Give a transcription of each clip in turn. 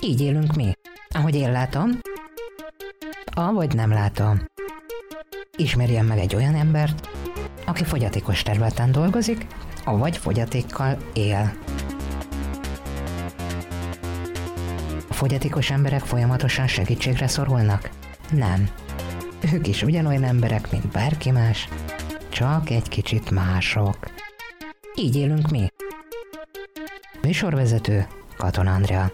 Így élünk mi. Ahogy én látom, avagy nem látom. Ismerjen meg egy olyan embert, aki fogyatékos területen dolgozik, avagy fogyatékkal él. A fogyatékos emberek folyamatosan segítségre szorulnak? Nem. Ők is ugyanolyan emberek, mint bárki más, csak egy kicsit mások. Így élünk mi. Műsorvezető Katon Andrea.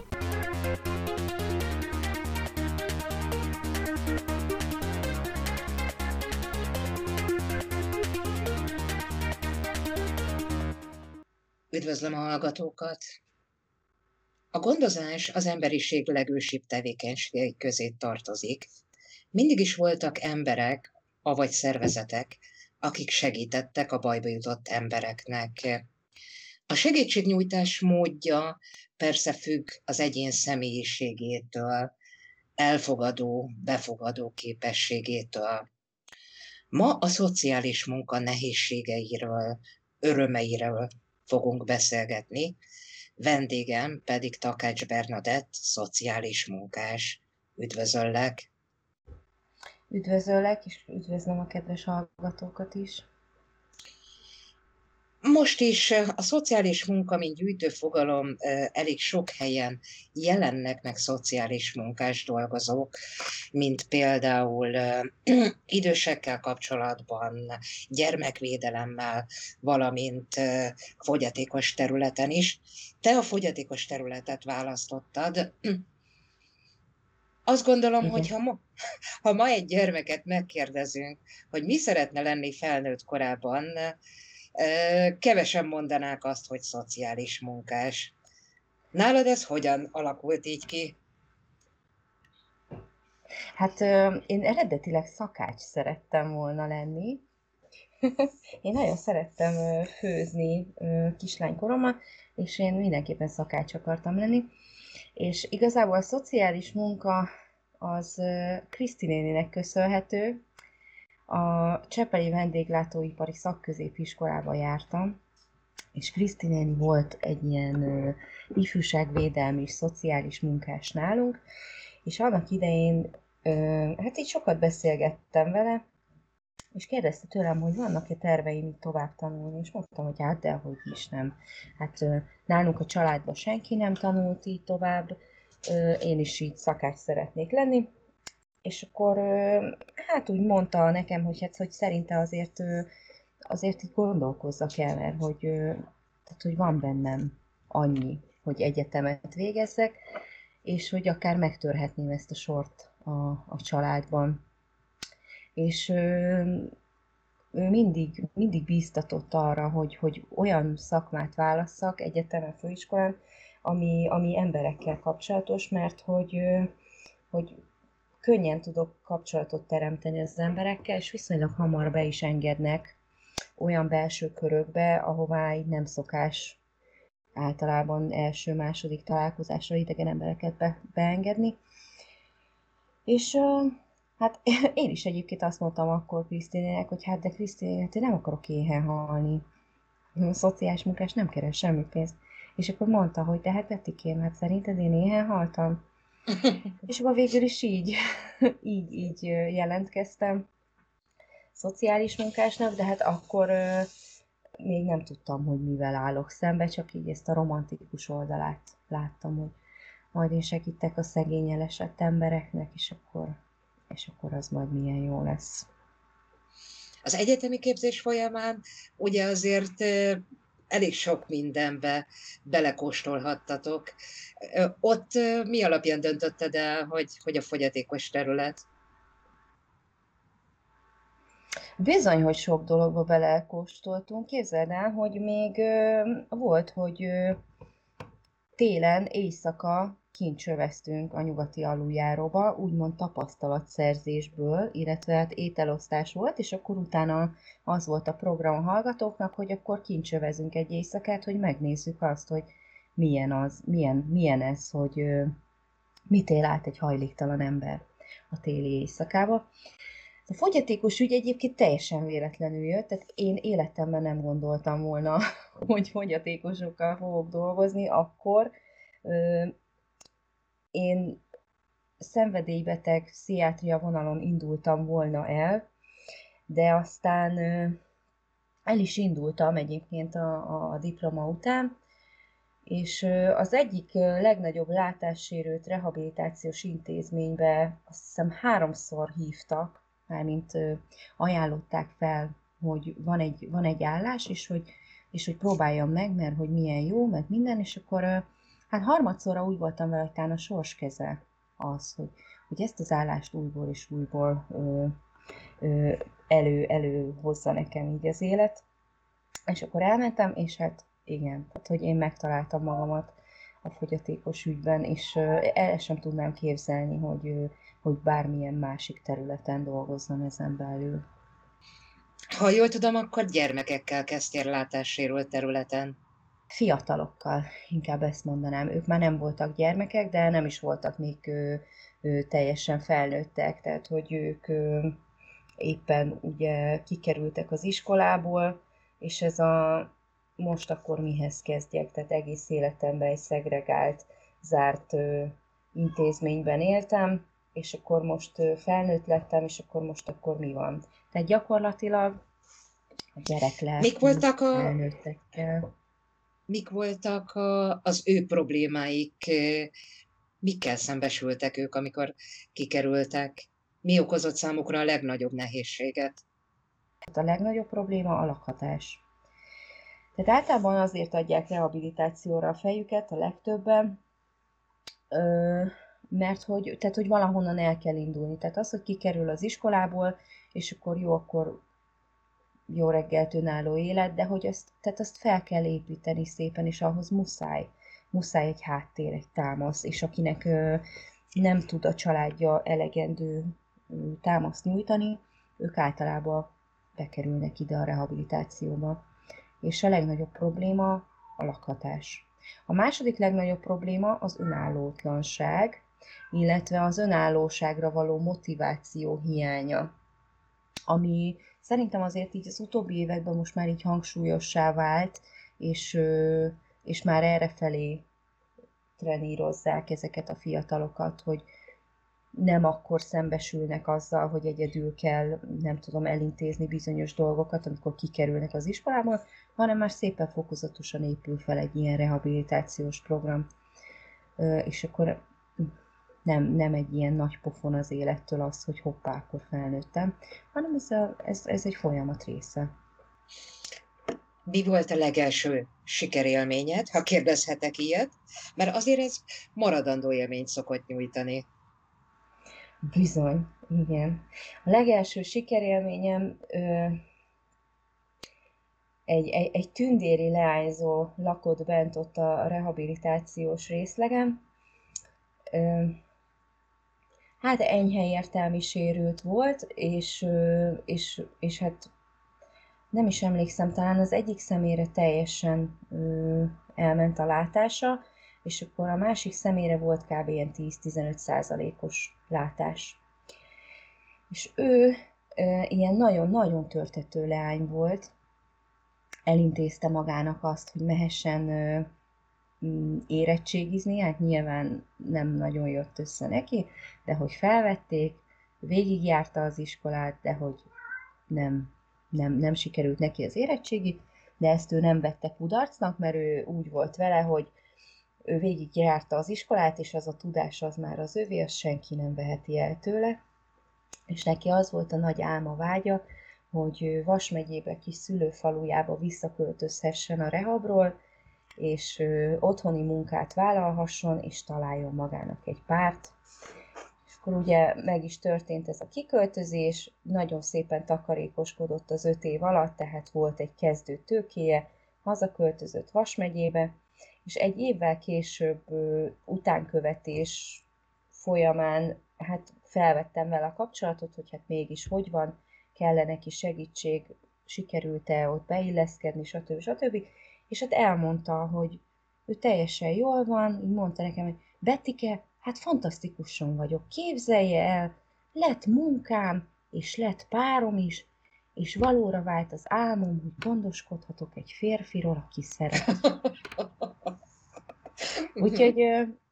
Üdvözlöm a hallgatókat! A gondozás az emberiség legősibb tevékenységei közé tartozik. Mindig is voltak emberek, avagy szervezetek, akik segítettek a bajba jutott embereknek. A segítségnyújtás módja persze függ az egyén személyiségétől, elfogadó, befogadó képességétől. Ma a szociális munka nehézségeiről, örömeiről fogunk beszélgetni, vendégem pedig Takács Bernadett, szociális munkás. Üdvözöllek! Üdvözöllek, és üdvözlöm a kedves hallgatókat is. Most is a szociális munka, mint gyűjtőfogalom elég sok helyen jelennek meg szociális munkás dolgozók, mint például idősekkel kapcsolatban, gyermekvédelemmel, valamint fogyatékos területen is. Te a fogyatékos területet választottad. Azt gondolom, Igen. hogy ha ma, ha ma egy gyermeket megkérdezünk, hogy mi szeretne lenni felnőtt korában, Kevesen mondanák azt, hogy szociális munkás. Nálad ez hogyan alakult így ki? Hát én eredetileg szakács szerettem volna lenni. én nagyon szerettem főzni kislánykoromban, és én mindenképpen szakács akartam lenni. És igazából a szociális munka az Kriszti néninek köszönhető, a Csepeli vendéglátóipari szakközépiskolába jártam, és Krisztinéni volt egy ilyen ifjúságvédelmi és szociális munkás nálunk, és annak idején, hát így sokat beszélgettem vele, és kérdezte tőlem, hogy vannak-e terveim tovább tanulni, és mondtam, hogy hát, de hogy is nem. Hát nálunk a családban senki nem tanult így tovább, én is így szakács szeretnék lenni, és akkor hát úgy mondta nekem, hogy, hát, hogy szerinte azért, azért így gondolkozzak el, mert hogy, tehát, hogy van bennem annyi, hogy egyetemet végezzek, és hogy akár megtörhetném ezt a sort a, a családban. És ő mindig, mindig bíztatott arra, hogy, hogy olyan szakmát válasszak egyetemen, főiskolán, ami, ami emberekkel kapcsolatos, mert hogy, hogy könnyen tudok kapcsolatot teremteni az emberekkel, és viszonylag hamar be is engednek olyan belső körökbe, ahová így nem szokás általában első-második találkozásra idegen embereket be, beengedni. És hát én is egyébként azt mondtam akkor Krisztinének, hogy hát de Krisztinének, hát én nem akarok éhen halni. A szociális munkás nem keres semmi pénzt. És akkor mondta, hogy de hát Betikém, hát szerinted én éhen haltam? és akkor végül is így, így, így jelentkeztem szociális munkásnak, de hát akkor még nem tudtam, hogy mivel állok szembe, csak így ezt a romantikus oldalát láttam, hogy majd én segítek a szegény elesett embereknek, és akkor, és akkor az majd milyen jó lesz. Az egyetemi képzés folyamán ugye azért elég sok mindenbe belekóstolhattatok. Ott mi alapján döntötted el, hogy, hogy a fogyatékos terület? Bizony, hogy sok dologba belekóstoltunk. Képzeld el, hogy még volt, hogy ö, télen éjszaka kincsöveztünk a nyugati aluljáróba, úgymond tapasztalatszerzésből, illetve hát ételosztás volt, és akkor utána az volt a program a hallgatóknak, hogy akkor kincsövezünk egy éjszakát, hogy megnézzük azt, hogy milyen az, milyen, milyen ez, hogy mit él át egy hajléktalan ember a téli éjszakába. A fogyatékos ügy egyébként teljesen véletlenül jött, tehát én életemben nem gondoltam volna, hogy fogyatékosokkal fogok dolgozni akkor. Én szenvedélybeteg pszichiátria vonalon indultam volna el, de aztán el is indultam egyébként a, a diploma után, és az egyik legnagyobb látássérült rehabilitációs intézménybe azt hiszem háromszor hívtak, mármint ajánlották fel, hogy van egy, van egy állás, és hogy, és hogy próbáljam meg, mert hogy milyen jó, meg minden, és akkor hát harmadszorra úgy voltam vele, hogy talán a sors keze az, hogy, hogy ezt az állást újból és újból ö, ö, elő, elő hozza nekem így az élet. És akkor elmentem, és hát igen, tehát hogy én megtaláltam magamat a fogyatékos ügyben, és el sem tudnám képzelni, hogy, hogy bármilyen másik területen dolgozzam ezen belül. Ha jól tudom, akkor gyermekekkel kezdtél látássérült területen. Fiatalokkal, inkább ezt mondanám. Ők már nem voltak gyermekek, de nem is voltak még ő, ő, teljesen felnőttek, tehát hogy ők ő, éppen ugye kikerültek az iskolából, és ez a most akkor mihez kezdjek, tehát egész életemben egy szegregált, zárt ö, intézményben éltem, és akkor most ö, felnőtt lettem, és akkor most akkor mi van. Tehát gyakorlatilag a gyerek lehet Mik voltak a... felnőttekkel. Mik voltak az ő problémáik, mikkel szembesültek ők, amikor kikerültek? Mi okozott számukra a legnagyobb nehézséget? A legnagyobb probléma a lakhatás. Tehát általában azért adják rehabilitációra a fejüket a legtöbben, mert hogy, tehát, hogy valahonnan el kell indulni. Tehát az, hogy kikerül az iskolából, és akkor jó, akkor jó reggelt önálló élet, de hogy azt, tehát azt fel kell építeni szépen, és ahhoz muszáj. Muszáj egy háttér, egy támasz, és akinek nem tud a családja elegendő támaszt nyújtani, ők általában bekerülnek ide a rehabilitációba és a legnagyobb probléma a lakhatás. A második legnagyobb probléma az önállótlanság, illetve az önállóságra való motiváció hiánya, ami szerintem azért így az utóbbi években most már így hangsúlyossá vált, és, és már errefelé trenírozzák ezeket a fiatalokat, hogy, nem akkor szembesülnek azzal, hogy egyedül kell, nem tudom, elintézni bizonyos dolgokat, amikor kikerülnek az iskolából, hanem már szépen fokozatosan épül fel egy ilyen rehabilitációs program, és akkor nem, nem egy ilyen nagy pofon az élettől az, hogy hoppá, akkor felnőttem, hanem ez, a, ez, ez egy folyamat része. Mi volt a legelső sikerélményed, ha kérdezhetek ilyet? Mert azért ez maradandó élményt szokott nyújtani. Bizony, igen. A legelső sikerélményem ö, egy, egy, egy tündéri leányzó lakott bent ott a rehabilitációs részlegem. Ö, hát enyhe értelmi sérült volt, és, és, és hát nem is emlékszem, talán az egyik szemére teljesen elment a látása, és akkor a másik szemére volt kb. ilyen 10-15 százalékos látás. És ő ilyen nagyon-nagyon törtető leány volt, elintézte magának azt, hogy mehessen érettségizni, hát nyilván nem nagyon jött össze neki, de hogy felvették, végigjárta az iskolát, de hogy nem, nem, nem sikerült neki az érettségi, de ezt ő nem vette kudarcnak, mert ő úgy volt vele, hogy ő végig járta az iskolát, és az a tudás az már az övé, azt senki nem veheti el tőle. És neki az volt a nagy álma vágya, hogy Vas megyébe kis szülőfalujába visszaköltözhessen a rehabról, és otthoni munkát vállalhasson, és találjon magának egy párt. És akkor ugye meg is történt ez a kiköltözés, nagyon szépen takarékoskodott az öt év alatt, tehát volt egy kezdő tőkéje, hazaköltözött Vas megyébe, és egy évvel később utánkövetés folyamán hát felvettem vele a kapcsolatot, hogy hát mégis hogy van, kellene neki segítség, sikerült-e ott beilleszkedni, stb. stb. És hát elmondta, hogy ő teljesen jól van, így mondta nekem, hogy Betike, hát fantasztikusan vagyok, képzelje el, lett munkám, és lett párom is, és valóra vált az álmom, hogy gondoskodhatok egy férfiról, aki szeret. Úgyhogy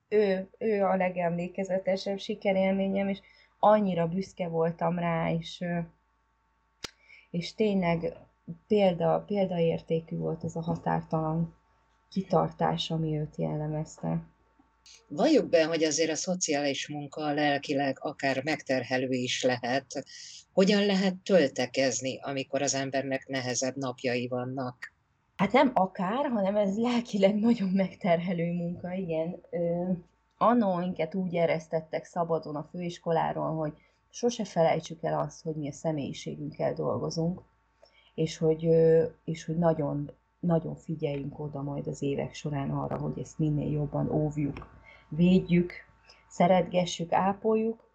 ő, ő a legemlékezetesebb sikerélményem, és annyira büszke voltam rá, és, és tényleg példa, példaértékű volt ez a határtalan kitartás, ami őt jellemezte. Valljuk be, hogy azért a szociális munka lelkileg akár megterhelő is lehet. Hogyan lehet töltekezni, amikor az embernek nehezebb napjai vannak? Hát nem akár, hanem ez lelkileg nagyon megterhelő munka, igen. Ö, annó minket úgy eresztettek szabadon a főiskoláról, hogy sose felejtsük el azt, hogy mi a személyiségünkkel dolgozunk, és hogy, és hogy nagyon, nagyon figyeljünk oda majd az évek során arra, hogy ezt minél jobban óvjuk, védjük, szeretgessük, ápoljuk,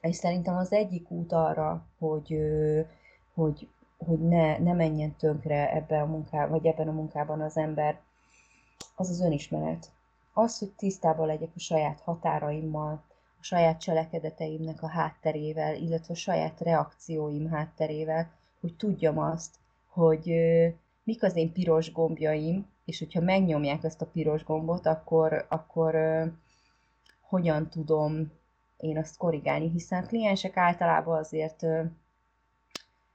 és szerintem az egyik út arra, hogy, hogy, hogy ne, ne menjen tönkre ebben a munkában, vagy ebben a munkában az ember, az az önismeret. Az, hogy tisztában legyek a saját határaimmal, a saját cselekedeteimnek a hátterével, illetve a saját reakcióim hátterével, hogy tudjam azt, hogy mik az én piros gombjaim, és hogyha megnyomják ezt a piros gombot, akkor, akkor hogyan tudom én azt korrigálni, hiszen kliensek általában azért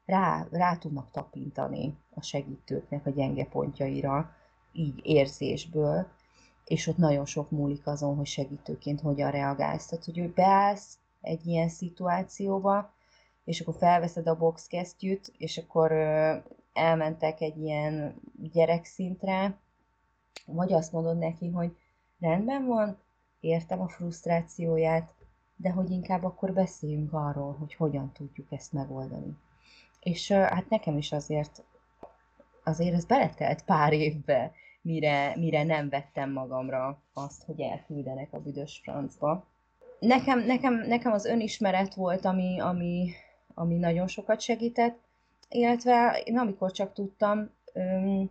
rá, rá tudnak tapintani a segítőknek a gyenge pontjaira, így érzésből, és ott nagyon sok múlik azon, hogy segítőként hogyan reagálsz. Tehát, hogy beállsz egy ilyen szituációba, és akkor felveszed a boxkesztyűt, és akkor elmentek egy ilyen gyerekszintre, vagy azt mondod neki, hogy rendben van, értem a frusztrációját, de hogy inkább akkor beszéljünk arról, hogy hogyan tudjuk ezt megoldani. És hát nekem is azért, azért ez beletelt pár évbe, mire, mire nem vettem magamra azt, hogy elküldenek a büdös francba. Nekem, nekem, nekem az önismeret volt, ami, ami, ami nagyon sokat segített, illetve én amikor csak tudtam öm,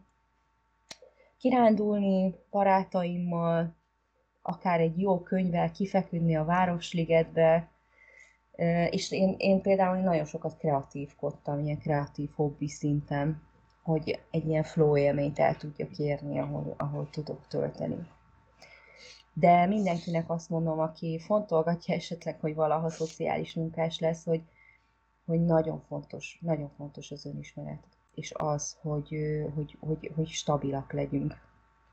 kirándulni barátaimmal, akár egy jó könyvvel kifeküdni a Városligetbe, és én, én például nagyon sokat kreatívkodtam, ilyen kreatív hobbi szinten, hogy egy ilyen flow élményt el tudjak érni, ahol, ahol tudok tölteni. De mindenkinek azt mondom, aki fontolgatja esetleg, hogy valaha szociális munkás lesz, hogy hogy nagyon fontos, nagyon fontos az önismeret, és az, hogy, hogy, hogy, hogy stabilak legyünk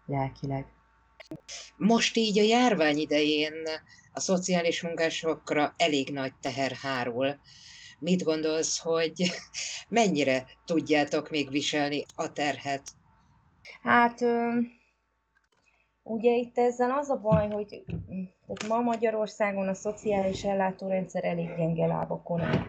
lelkileg. Most így a járvány idején a szociális munkásokra elég nagy teher hárul. Mit gondolsz, hogy mennyire tudjátok még viselni a terhet? Hát ugye itt ezzel az a baj, hogy tehát ma Magyarországon a szociális ellátórendszer elég gyenge lábakon áll.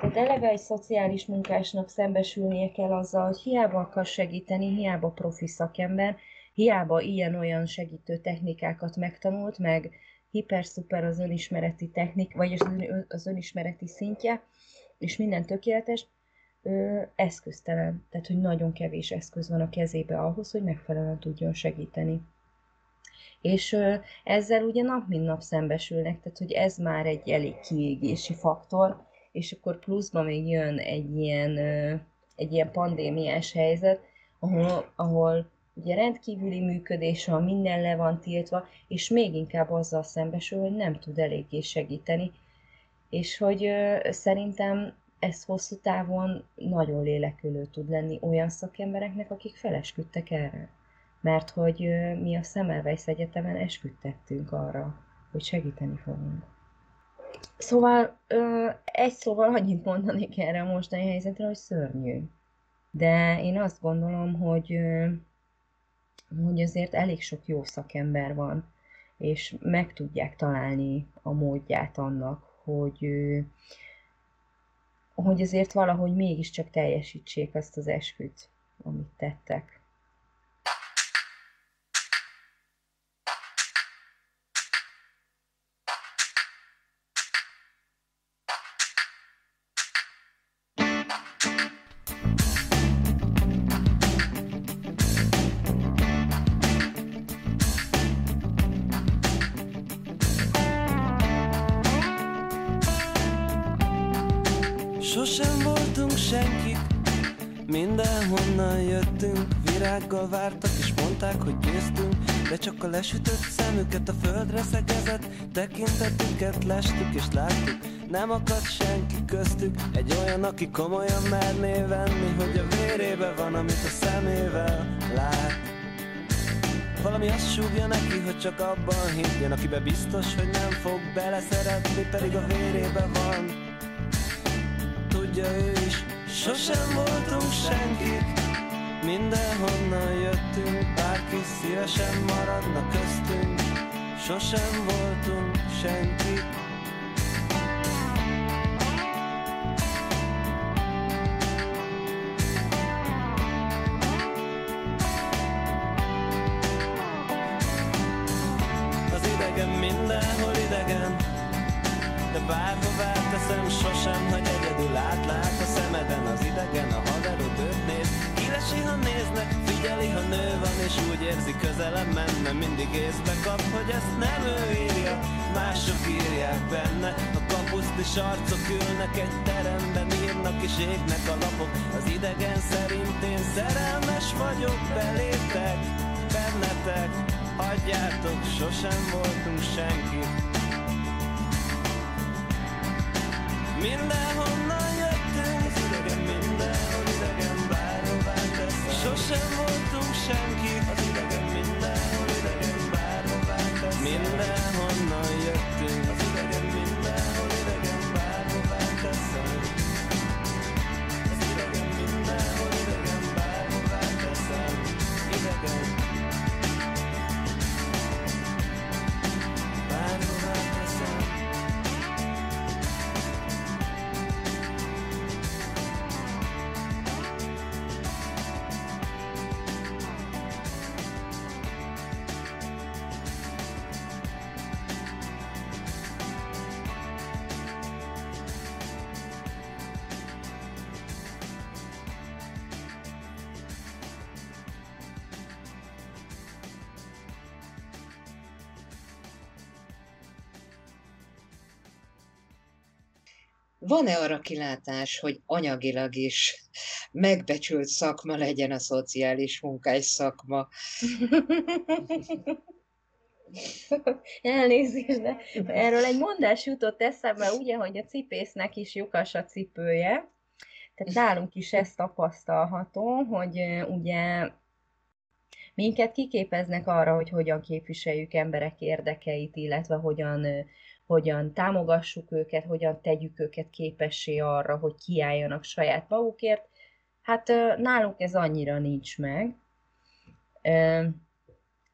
Tehát eleve egy szociális munkásnak szembesülnie kell azzal, hogy hiába akar segíteni, hiába profi szakember, hiába ilyen-olyan segítő technikákat megtanult, meg hiper-szuper az önismereti technik, vagy az, ön, az önismereti szintje, és minden tökéletes, ö, eszköztelen. Tehát, hogy nagyon kevés eszköz van a kezébe ahhoz, hogy megfelelően tudjon segíteni. És ö, ezzel ugye nap mint nap szembesülnek, tehát hogy ez már egy elég kiégési faktor, és akkor pluszban még jön egy ilyen, egy ilyen pandémiás helyzet, ahol, ahol ugye rendkívüli működés van, minden le van tiltva, és még inkább azzal szembesül, hogy nem tud eléggé segíteni, és hogy szerintem ez hosszú távon nagyon lélekülő tud lenni olyan szakembereknek, akik felesküdtek erre. Mert hogy mi a Szemelweis Egyetemen esküdtettünk arra, hogy segíteni fogunk. Szóval ö, egy szóval annyit mondanék erre a mostani helyzetre, hogy szörnyű. De én azt gondolom, hogy, ö, hogy azért elég sok jó szakember van, és meg tudják találni a módját annak, hogy, ö, hogy azért valahogy mégiscsak teljesítsék azt az esküt, amit tettek. Lesütött szemüket a földre szegezett Tekintetüket lestük és láttuk. Nem akad senki köztük Egy olyan, aki komolyan merné venni Hogy a vérébe van, amit a szemével lát. Valami azt súgja neki, hogy csak abban higgyen Akibe biztos, hogy nem fog beleszeretni Pedig a vérébe van. Tudja ő is, sosem voltunk senkik Mindenhonnan jöttünk Bárki szívesen maradna köztünk. Sosem voltunk senkik közelem menne, mindig észbe kap, hogy ezt nem ő írja, mások írják benne. A kapusztis arcok ülnek egy teremben, írnak és égnek a lapok. Az idegen szerint én szerelmes vagyok, belétek, bennetek, hagyjátok, sosem voltunk senki. Mindenhonnan jöttünk mindenhol idegen bárhová tesz Sosem voltunk senki Az idegen in the. Van-e arra kilátás, hogy anyagilag is megbecsült szakma legyen a szociális munkás szakma? Elnézést, de erről egy mondás jutott eszembe, ugye, hogy a cipésznek is lyukas a cipője. Tehát nálunk is ezt tapasztalható, hogy ugye minket kiképeznek arra, hogy hogyan képviseljük emberek érdekeit, illetve hogyan hogyan támogassuk őket, hogyan tegyük őket képessé arra, hogy kiálljanak saját magukért. Hát nálunk ez annyira nincs meg.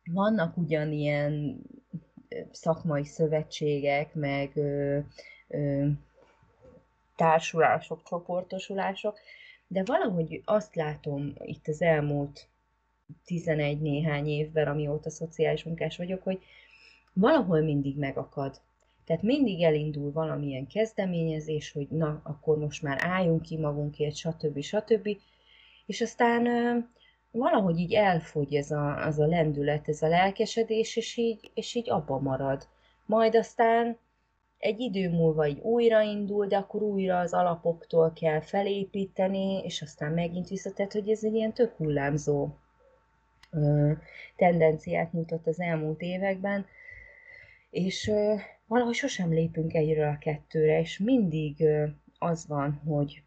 Vannak ugyanilyen szakmai szövetségek, meg társulások, csoportosulások, de valahogy azt látom itt az elmúlt 11 néhány évben, amióta szociális munkás vagyok, hogy valahol mindig megakad tehát mindig elindul valamilyen kezdeményezés, hogy na, akkor most már álljunk ki magunkért, stb. stb. És aztán valahogy így elfogy ez a, az a lendület, ez a lelkesedés, és így, és így abba marad. Majd aztán egy idő múlva így újraindul, de akkor újra az alapoktól kell felépíteni, és aztán megint vissza, tehát hogy ez egy ilyen tök hullámzó tendenciát mutat az elmúlt években, és valahogy sosem lépünk egyről a kettőre, és mindig az van, hogy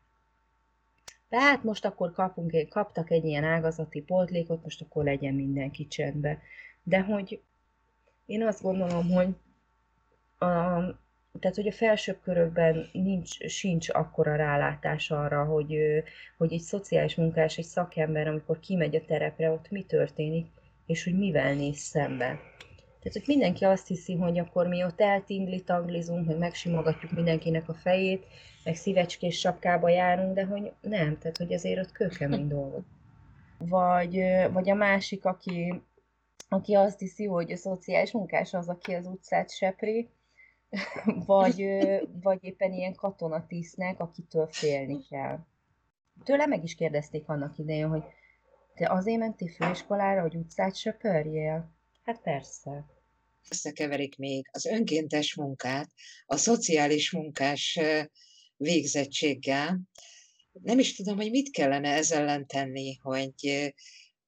hát most akkor kapunk, kaptak egy ilyen ágazati pótlékot, most akkor legyen mindenki csendbe. De hogy én azt gondolom, hogy a, tehát, hogy a felsőbb körökben nincs, sincs akkora rálátás arra, hogy, hogy egy szociális munkás, egy szakember, amikor kimegy a terepre, ott mi történik, és hogy mivel néz szembe. Tehát, hogy mindenki azt hiszi, hogy akkor mi ott eltingli, tanglizunk, hogy megsimogatjuk mindenkinek a fejét, meg szívecskés sapkába járunk, de hogy nem, tehát hogy azért ott kőkemény dolgok. Vagy, vagy a másik, aki, aki azt hiszi, hogy a szociális munkás az, aki az utcát sepri, vagy, vagy éppen ilyen katonatisznek, akitől félni kell. Tőle meg is kérdezték annak idején, hogy te azért mentél főiskolára, hogy utcát söpörjél? Hát persze összekeverik még az önkéntes munkát a szociális munkás végzettséggel. Nem is tudom, hogy mit kellene ezzel ellen tenni, hogy,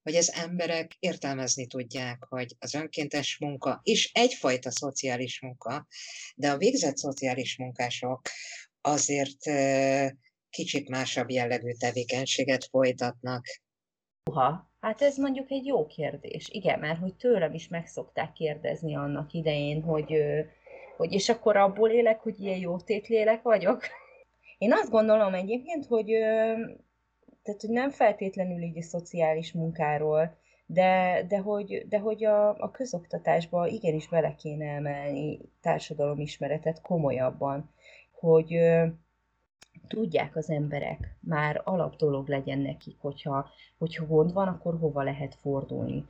hogy az emberek értelmezni tudják, hogy az önkéntes munka is egyfajta szociális munka, de a végzett szociális munkások azért kicsit másabb jellegű tevékenységet folytatnak. Uha, hát ez mondjuk egy jó kérdés. Igen, mert hogy tőlem is meg szokták kérdezni annak idején, hogy, hogy és akkor abból élek, hogy ilyen jó tétlélek vagyok. Én azt gondolom egyébként, hogy, tehát, hogy nem feltétlenül így a szociális munkáról, de, de hogy, de hogy a, a közoktatásba igenis bele kéne emelni társadalomismeretet komolyabban, hogy tudják az emberek, már alap dolog legyen nekik, hogyha, hogyha gond van, akkor hova lehet fordulni.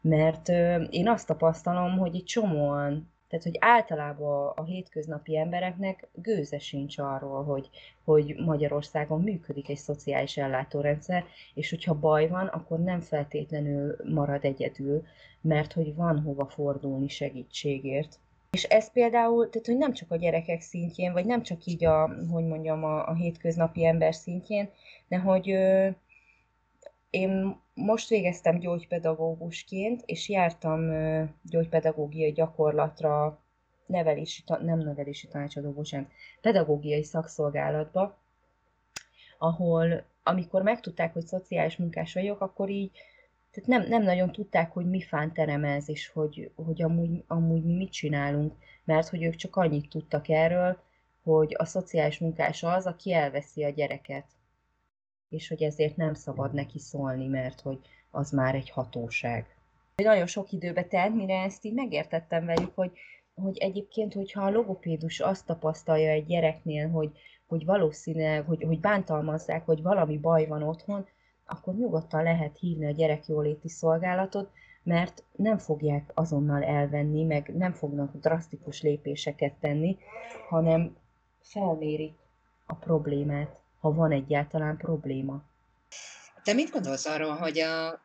Mert ö, én azt tapasztalom, hogy egy csomóan, tehát hogy általában a hétköznapi embereknek gőze sincs arról, hogy, hogy Magyarországon működik egy szociális ellátórendszer, és hogyha baj van, akkor nem feltétlenül marad egyedül, mert hogy van hova fordulni segítségért. És ez például, tehát hogy nem csak a gyerekek szintjén, vagy nem csak így a, hogy mondjam, a, a hétköznapi ember szintjén, de hogy ö, én most végeztem gyógypedagógusként, és jártam ö, gyógypedagógiai gyakorlatra, nevelési, nem nevelési tanácsadó, bocsánat, pedagógiai szakszolgálatba, ahol amikor megtudták, hogy szociális munkás vagyok, akkor így tehát nem, nem nagyon tudták, hogy mi fánterem ez, és hogy, hogy amúgy, amúgy mi mit csinálunk, mert hogy ők csak annyit tudtak erről, hogy a szociális munkás az, aki elveszi a gyereket, és hogy ezért nem szabad neki szólni, mert hogy az már egy hatóság. Nagyon sok időbe telt, mire ezt így megértettem velük, hogy, hogy egyébként, hogyha a logopédus azt tapasztalja egy gyereknél, hogy, hogy valószínűleg, hogy, hogy bántalmazzák, hogy valami baj van otthon, akkor nyugodtan lehet hívni a gyerekjóléti szolgálatot, mert nem fogják azonnal elvenni, meg nem fognak drasztikus lépéseket tenni, hanem felmérik a problémát, ha van egyáltalán probléma. Te mit gondolsz arról, hogy a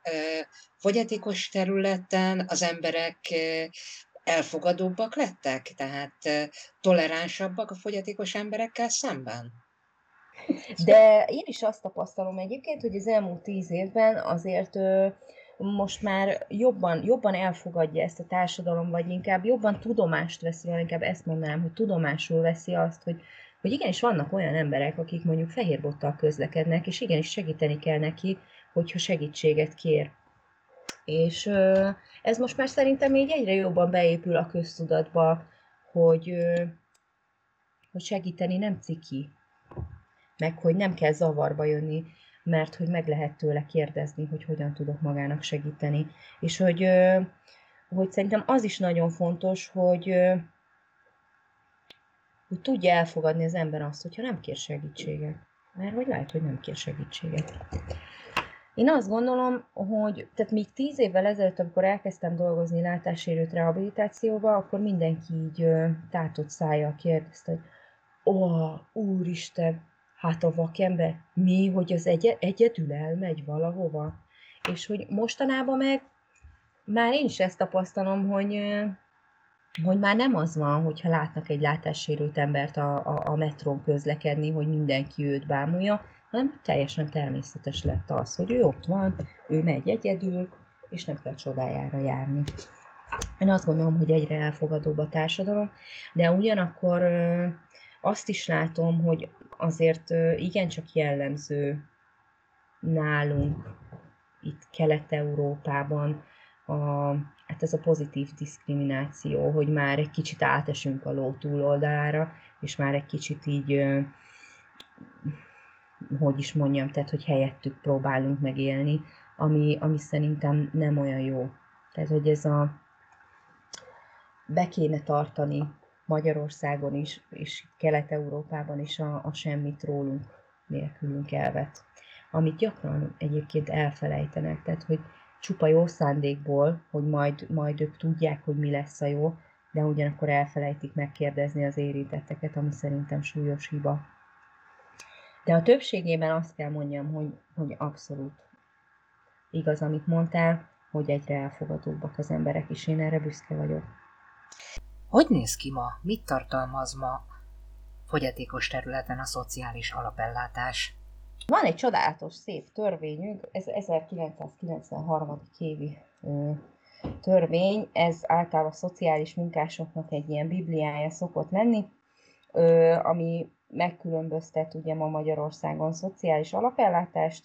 fogyatékos területen az emberek elfogadóbbak lettek, tehát toleránsabbak a fogyatékos emberekkel szemben? De én is azt tapasztalom egyébként, hogy az elmúlt tíz évben azért most már jobban, jobban elfogadja ezt a társadalom, vagy inkább jobban tudomást veszi, vagy inkább ezt mondanám, hogy tudomásul veszi azt, hogy, hogy igenis vannak olyan emberek, akik mondjuk fehérbottal közlekednek, és igenis segíteni kell neki, hogyha segítséget kér. És ez most már szerintem még egyre jobban beépül a köztudatba, hogy, hogy segíteni nem ciki, meg hogy nem kell zavarba jönni, mert hogy meg lehet tőle kérdezni, hogy hogyan tudok magának segíteni. És hogy, hogy szerintem az is nagyon fontos, hogy, hogy tudja elfogadni az ember azt, hogyha nem kér segítséget. Mert hogy lehet, hogy nem kér segítséget. Én azt gondolom, hogy tehát még tíz évvel ezelőtt, amikor elkezdtem dolgozni látássérült rehabilitációba, akkor mindenki így tátott szájjal kérdezte, hogy ó, úristen, hát a vakember mi, hogy az egy- egyedül elmegy valahova. És hogy mostanában meg már én is ezt tapasztalom, hogy, hogy már nem az van, hogyha látnak egy látássérült embert a, a, a metrón közlekedni, hogy mindenki őt bámulja, hanem teljesen természetes lett az, hogy ő ott van, ő megy egyedül, és nem kell csodájára járni. Én azt gondolom, hogy egyre elfogadóbb a társadalom, de ugyanakkor azt is látom, hogy azért igencsak jellemző nálunk, itt Kelet-Európában, a, hát ez a pozitív diszkrimináció, hogy már egy kicsit átesünk a ló túloldalára, és már egy kicsit így, hogy is mondjam, tehát hogy helyettük próbálunk megélni, ami, ami szerintem nem olyan jó. Tehát, hogy ez a be kéne tartani Magyarországon is, és Kelet-Európában is a, a semmit rólunk nélkülünk elvet. Amit gyakran egyébként elfelejtenek, tehát hogy csupa jó szándékból, hogy majd, majd ők tudják, hogy mi lesz a jó, de ugyanakkor elfelejtik megkérdezni az érintetteket, ami szerintem súlyos hiba. De a többségében azt kell mondjam, hogy, hogy abszolút igaz, amit mondtál, hogy egyre elfogadóbbak az emberek, és én erre büszke vagyok. Hogy néz ki ma? Mit tartalmaz ma? fogyatékos területen a szociális alapellátás. Van egy csodálatos, szép törvényünk, ez 1993. évi törvény, ez általában a szociális munkásoknak egy ilyen bibliája szokott lenni, ami megkülönböztet ugye ma Magyarországon szociális alapellátást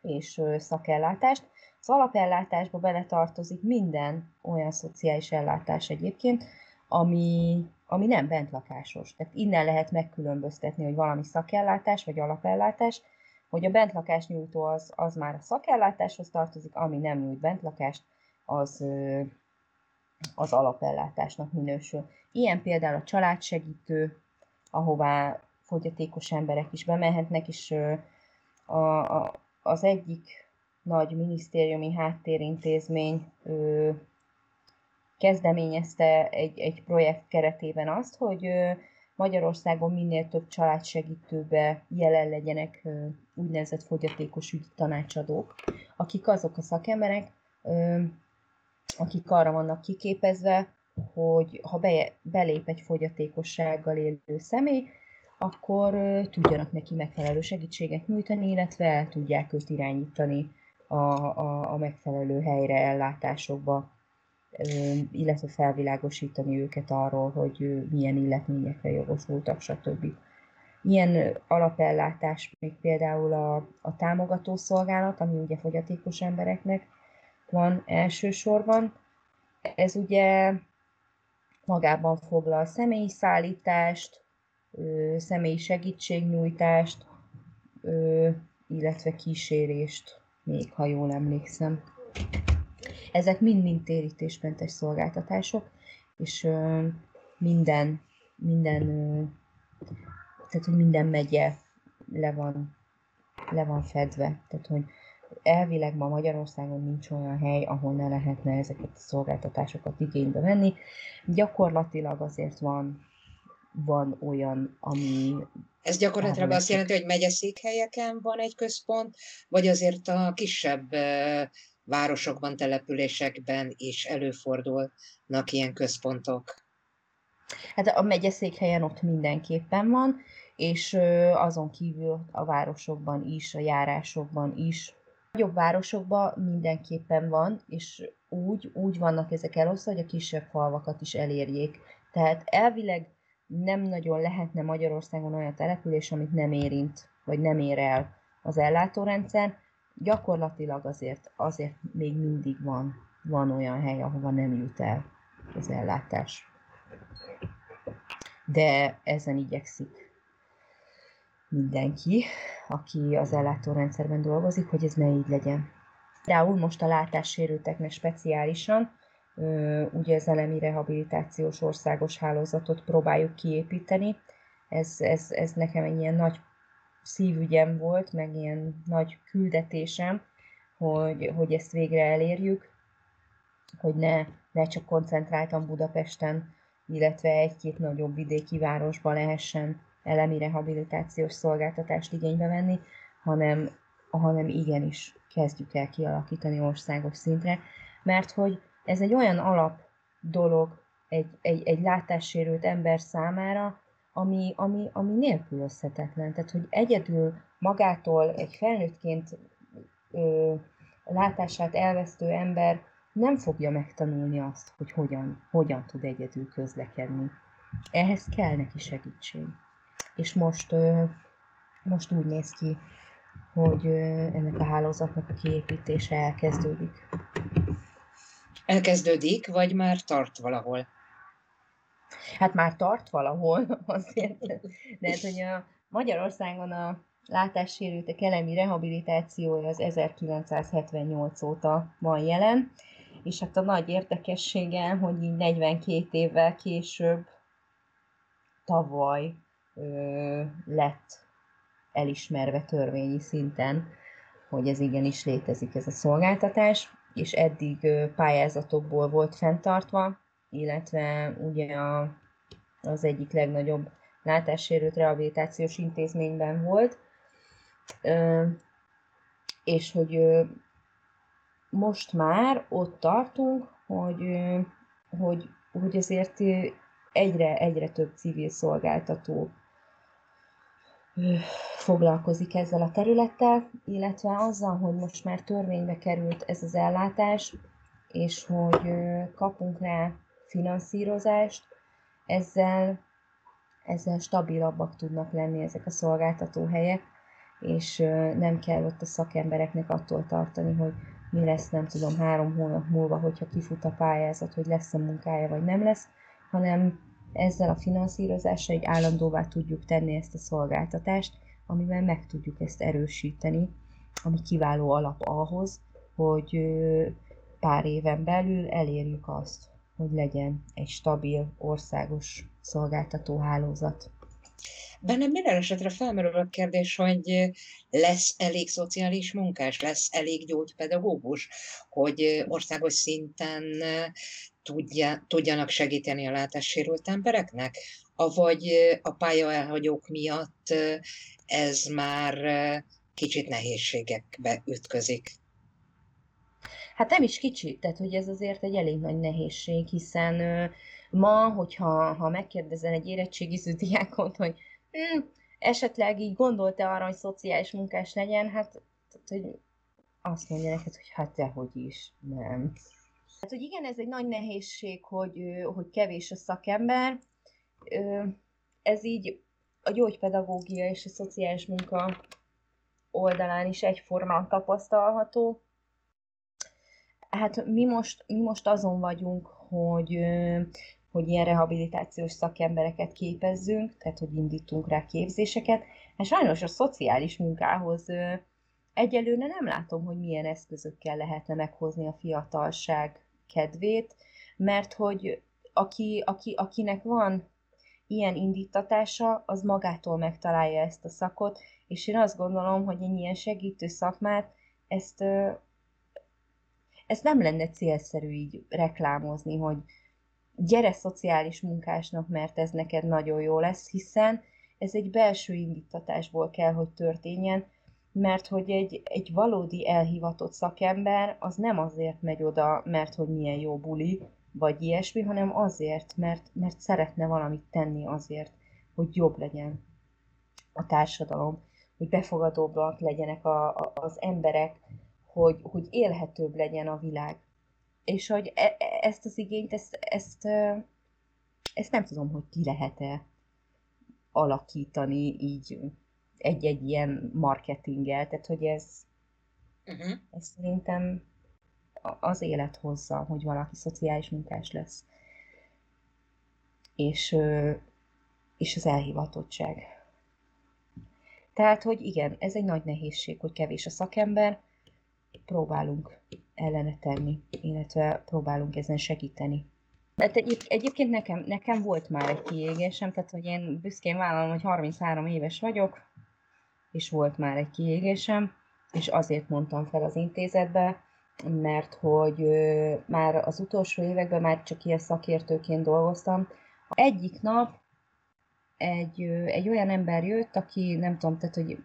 és szakellátást. Az alapellátásba beletartozik minden olyan szociális ellátás egyébként, ami, ami nem bentlakásos. Tehát innen lehet megkülönböztetni, hogy valami szakellátás vagy alapellátás, hogy a bentlakás nyújtó az, az már a szakellátáshoz tartozik, ami nem nyújt bentlakást, az, az alapellátásnak minősül. Ilyen például a családsegítő, ahová fogyatékos emberek is bemehetnek, és a, a, az egyik nagy minisztériumi háttérintézmény kezdeményezte egy, egy projekt keretében azt, hogy Magyarországon minél több családsegítőbe jelen legyenek úgynevezett fogyatékos ügyi tanácsadók, akik azok a szakemberek, akik arra vannak kiképezve, hogy ha be, belép egy fogyatékossággal élő személy, akkor tudjanak neki megfelelő segítséget nyújtani, illetve el tudják őt irányítani a, a, a megfelelő helyre, ellátásokba, illetve felvilágosítani őket arról, hogy milyen illetményekre jogosultak, stb. Ilyen alapellátás még például a, a támogató szolgálat, ami ugye fogyatékos embereknek van elsősorban. Ez ugye magában foglal személyi szállítást, személyi segítségnyújtást, illetve kísérést, még ha jól emlékszem. Ezek mind-mind térítésmentes szolgáltatások, és minden, minden, tehát hogy minden megye le van, le van fedve. Tehát, hogy elvileg ma Magyarországon nincs olyan hely, ahol ne lehetne ezeket a szolgáltatásokat igénybe venni. Gyakorlatilag azért van, van olyan, ami... Ez gyakorlatilag azt jelenti, hogy megyeszékhelyeken van egy központ, vagy azért a kisebb városokban, településekben is előfordulnak ilyen központok? Hát a megyeszékhelyen ott mindenképpen van, és azon kívül a városokban is, a járásokban is. A nagyobb városokban mindenképpen van, és úgy, úgy vannak ezek elosztva, hogy a kisebb falvakat is elérjék. Tehát elvileg nem nagyon lehetne Magyarországon olyan település, amit nem érint, vagy nem ér el az ellátórendszer, gyakorlatilag azért, azért még mindig van, van olyan hely, ahova nem jut el az ellátás. De ezen igyekszik mindenki, aki az ellátórendszerben dolgozik, hogy ez ne így legyen. Például most a látássérülteknek speciálisan, ugye az elemi rehabilitációs országos hálózatot próbáljuk kiépíteni. Ez, ez, ez nekem egy ilyen nagy szívügyem volt, meg ilyen nagy küldetésem, hogy, hogy ezt végre elérjük, hogy ne, ne csak koncentráltan Budapesten, illetve egy-két nagyobb vidéki városban lehessen elemi rehabilitációs szolgáltatást igénybe venni, hanem, hanem igenis kezdjük el kialakítani országos szintre, mert hogy ez egy olyan alap dolog egy, egy, egy látássérült ember számára, ami, ami, ami nélkülözhetetlen. Tehát, hogy egyedül magától egy felnőttként ö, látását elvesztő ember nem fogja megtanulni azt, hogy hogyan, hogyan tud egyedül közlekedni. Ehhez kell neki segítség. És most, ö, most úgy néz ki, hogy ö, ennek a hálózatnak a kiépítése elkezdődik. Elkezdődik, vagy már tart valahol? Hát már tart valahol azért, de hát, hogy a Magyarországon a látássérültek elemi rehabilitációja az 1978 óta van jelen, és hát a nagy érdekessége, hogy így 42 évvel később tavaly ö, lett elismerve törvényi szinten, hogy ez igenis létezik ez a szolgáltatás, és eddig pályázatokból volt fenntartva, illetve ugye a, az egyik legnagyobb látássérült rehabilitációs intézményben volt, és hogy most már ott tartunk, hogy, hogy, hogy azért egyre, egyre több civil szolgáltató foglalkozik ezzel a területtel, illetve azzal, hogy most már törvénybe került ez az ellátás, és hogy kapunk rá finanszírozást, ezzel, ezzel stabilabbak tudnak lenni ezek a szolgáltatóhelyek, és nem kell ott a szakembereknek attól tartani, hogy mi lesz, nem tudom, három hónap múlva, hogyha kifut a pályázat, hogy lesz-e munkája, vagy nem lesz, hanem ezzel a finanszírozással egy állandóvá tudjuk tenni ezt a szolgáltatást, amivel meg tudjuk ezt erősíteni, ami kiváló alap ahhoz, hogy pár éven belül elérjük azt, hogy legyen egy stabil, országos szolgáltató hálózat. Bennem minden esetre felmerül a kérdés, hogy lesz elég szociális munkás, lesz elég gyógypedagógus, hogy országos szinten tudja, tudjanak segíteni a látássérült embereknek, avagy a pálya elhagyók miatt ez már kicsit nehézségekbe ütközik. Hát nem is kicsi, tehát hogy ez azért egy elég nagy nehézség, hiszen ma, hogyha ha megkérdezel egy érettségiző diákot, hogy hm, esetleg így gondolta arra, hogy szociális munkás legyen, hát tehát, hogy azt mondja neked, hogy hát dehogy is, nem. Hát, hogy igen, ez egy nagy nehézség, hogy, hogy kevés a szakember. Ez így a gyógypedagógia és a szociális munka oldalán is egyformán tapasztalható. Hát mi most, mi most azon vagyunk, hogy, hogy ilyen rehabilitációs szakembereket képezzünk, tehát hogy indítunk rá képzéseket. Hát sajnos a szociális munkához egyelőre nem látom, hogy milyen eszközökkel lehetne meghozni a fiatalság kedvét, mert hogy aki, aki, akinek van ilyen indítatása, az magától megtalálja ezt a szakot, és én azt gondolom, hogy egy ilyen segítő szakmát, ezt, ezt nem lenne célszerű így reklámozni, hogy gyere szociális munkásnak, mert ez neked nagyon jó lesz, hiszen ez egy belső indítatásból kell, hogy történjen, mert hogy egy, egy valódi elhivatott szakember az nem azért megy oda, mert hogy milyen jó buli, vagy ilyesmi, hanem azért, mert, mert szeretne valamit tenni azért, hogy jobb legyen a társadalom, hogy befogadóbbak legyenek a, a, az emberek, hogy, hogy élhetőbb legyen a világ. És hogy e, e ezt az igényt, ezt, ezt, ezt nem tudom, hogy ki lehet-e alakítani így egy-egy ilyen marketinggel, tehát hogy ez, uh-huh. ez szerintem az élet hozza, hogy valaki szociális munkás lesz. És, és az elhivatottság. Tehát, hogy igen, ez egy nagy nehézség, hogy kevés a szakember, próbálunk ellene tenni, illetve próbálunk ezen segíteni. Hát egyéb, egyébként nekem, nekem volt már egy kiégésem, tehát hogy én büszkén vállalom, hogy 33 éves vagyok, és volt már egy kiégésem, és azért mondtam fel az intézetbe, mert hogy már az utolsó években már csak ilyen szakértőként dolgoztam. Egyik nap egy, egy olyan ember jött, aki nem tudom, tehát hogy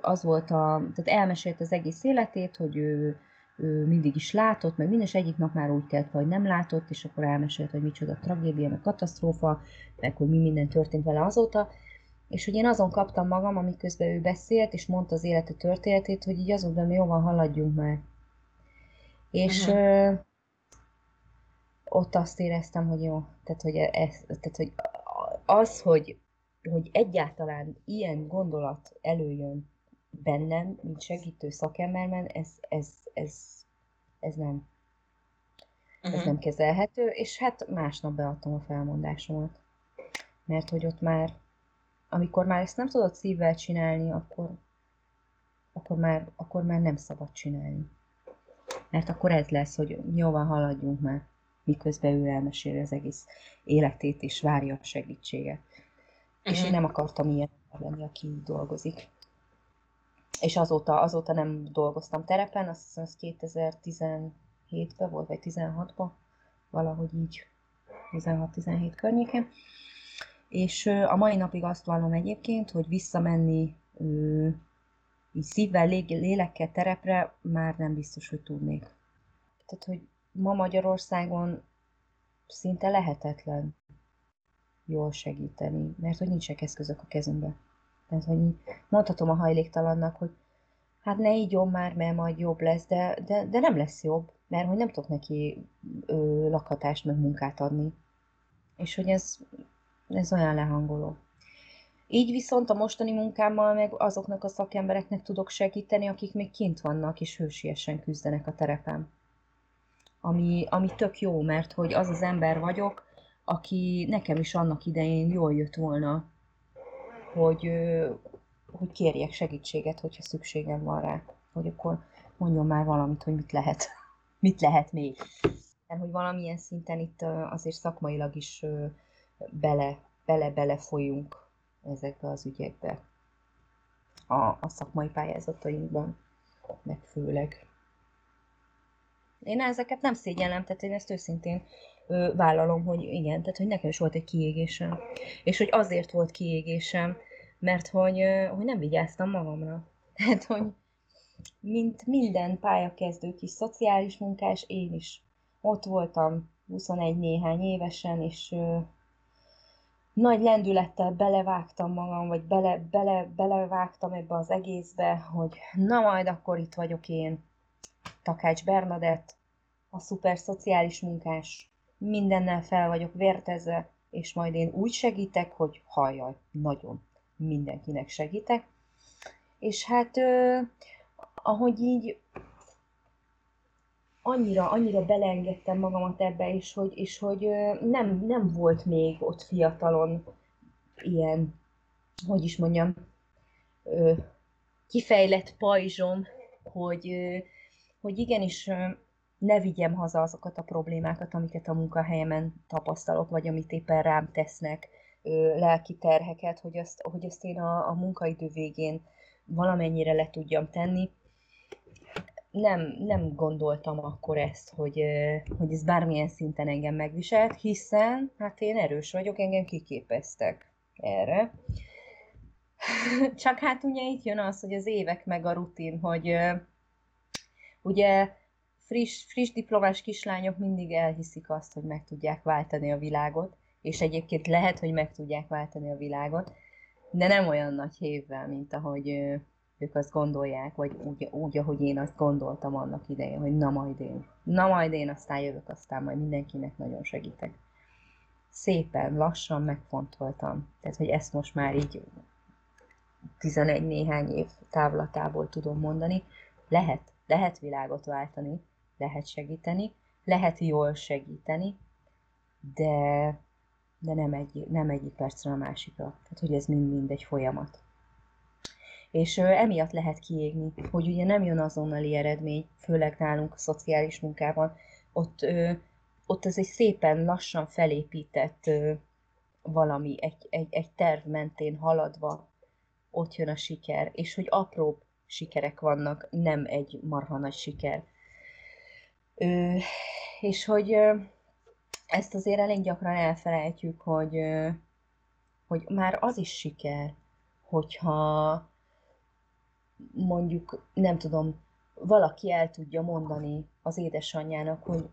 az volt a, tehát elmesélt az egész életét, hogy ő, ő mindig is látott, meg minden, egyik nap már úgy telt, hogy nem látott, és akkor elmesélt, hogy micsoda tragédia, meg katasztrófa, meg hogy mi minden történt vele azóta, és hogy én azon kaptam magam, amiközben ő beszélt, és mondta az élete történetét, hogy így azon, de jó van, haladjunk már. És ö, ott azt éreztem, hogy jó, tehát hogy, ez, tehát, hogy az, hogy, hogy egyáltalán ilyen gondolat előjön bennem, mint segítő szakemberben, ez, ez, ez, ez nem. Uh-huh. Ez nem kezelhető, és hát másnap beadtam a felmondásomat. Mert hogy ott már amikor már ezt nem tudod szívvel csinálni, akkor, akkor, már, akkor már nem szabad csinálni. Mert akkor ez lesz, hogy jó van, haladjunk már, miközben ő elmeséli az egész életét, és várja a segítséget. Uh-huh. És én nem akartam ilyen lenni, aki így dolgozik. És azóta, azóta nem dolgoztam terepen, azt hiszem, az 2017-ben volt, vagy 16-ban, valahogy így, 16-17 környékén és a mai napig azt vallom egyébként, hogy visszamenni így szívvel, lélekkel terepre már nem biztos, hogy tudnék. Tehát, hogy ma Magyarországon szinte lehetetlen jól segíteni, mert hogy nincsenek eszközök a kezünkben. Tehát, hogy mondhatom a hajléktalannak, hogy hát ne ígyom már, mert majd jobb lesz, de, de, de nem lesz jobb, mert hogy nem tudok neki ö, lakhatást, meg munkát adni. És hogy ez, ez olyan lehangoló. Így viszont a mostani munkámmal meg azoknak a szakembereknek tudok segíteni, akik még kint vannak és hősiesen küzdenek a terepen. Ami, ami tök jó, mert hogy az az ember vagyok, aki nekem is annak idején jól jött volna, hogy, hogy kérjek segítséget, hogyha szükségem van rá. Hogy akkor mondjon már valamit, hogy mit lehet, mit lehet még. Mert hogy valamilyen szinten itt azért szakmailag is bele, bele-bele folyunk ezekbe az ügyekbe. A, a szakmai pályázatainkban, meg főleg. Én ezeket nem szégyellem, tehát én ezt őszintén ö, vállalom, hogy igen, tehát hogy nekem is volt egy kiégésem. És hogy azért volt kiégésem, mert hogy, ö, hogy nem vigyáztam magamra. Tehát, hogy mint minden pályakezdő kis szociális munkás, én is ott voltam 21 néhány évesen, és ö, nagy lendülettel belevágtam magam, vagy bele, bele, belevágtam ebbe az egészbe, hogy na majd akkor itt vagyok én, Takács Bernadett, a szuper szociális munkás, mindennel fel vagyok vértezve, és majd én úgy segítek, hogy hajjaj, nagyon mindenkinek segítek. És hát, ö, ahogy így annyira, annyira beleengedtem magamat ebbe, és hogy, és hogy nem, nem volt még ott fiatalon ilyen, hogy is mondjam, kifejlett pajzsom, hogy, hogy igenis ne vigyem haza azokat a problémákat, amiket a munkahelyemen tapasztalok, vagy amit éppen rám tesznek, lelki terheket, hogy azt, hogy azt én a, a munkaidő végén valamennyire le tudjam tenni, nem, nem gondoltam akkor ezt, hogy, hogy ez bármilyen szinten engem megviselt, hiszen hát én erős vagyok, engem kiképeztek erre. Csak hát ugye itt jön az, hogy az évek meg a rutin, hogy ugye friss, friss diplomás kislányok mindig elhiszik azt, hogy meg tudják váltani a világot, és egyébként lehet, hogy meg tudják váltani a világot, de nem olyan nagy hévvel, mint ahogy ők azt gondolják, vagy úgy, úgy, ahogy én azt gondoltam annak idején, hogy na majd én, na majd én aztán jövök, aztán majd mindenkinek nagyon segítek. Szépen, lassan megfontoltam. Tehát, hogy ezt most már így 11 néhány év távlatából tudom mondani. Lehet, lehet világot váltani, lehet segíteni, lehet jól segíteni, de, de nem, egy, nem egyik percre a másikra. Tehát, hogy ez mind-mind egy folyamat és emiatt lehet kiégni, hogy ugye nem jön azonnali eredmény, főleg nálunk a szociális munkában, ott, ott ez egy szépen lassan felépített valami, egy, egy, egy terv mentén haladva, ott jön a siker, és hogy apróbb sikerek vannak, nem egy marha nagy siker. Ö, és hogy ö, ezt azért elég gyakran elfelejtjük, hogy, ö, hogy már az is siker, hogyha mondjuk, nem tudom, valaki el tudja mondani az édesanyjának, hogy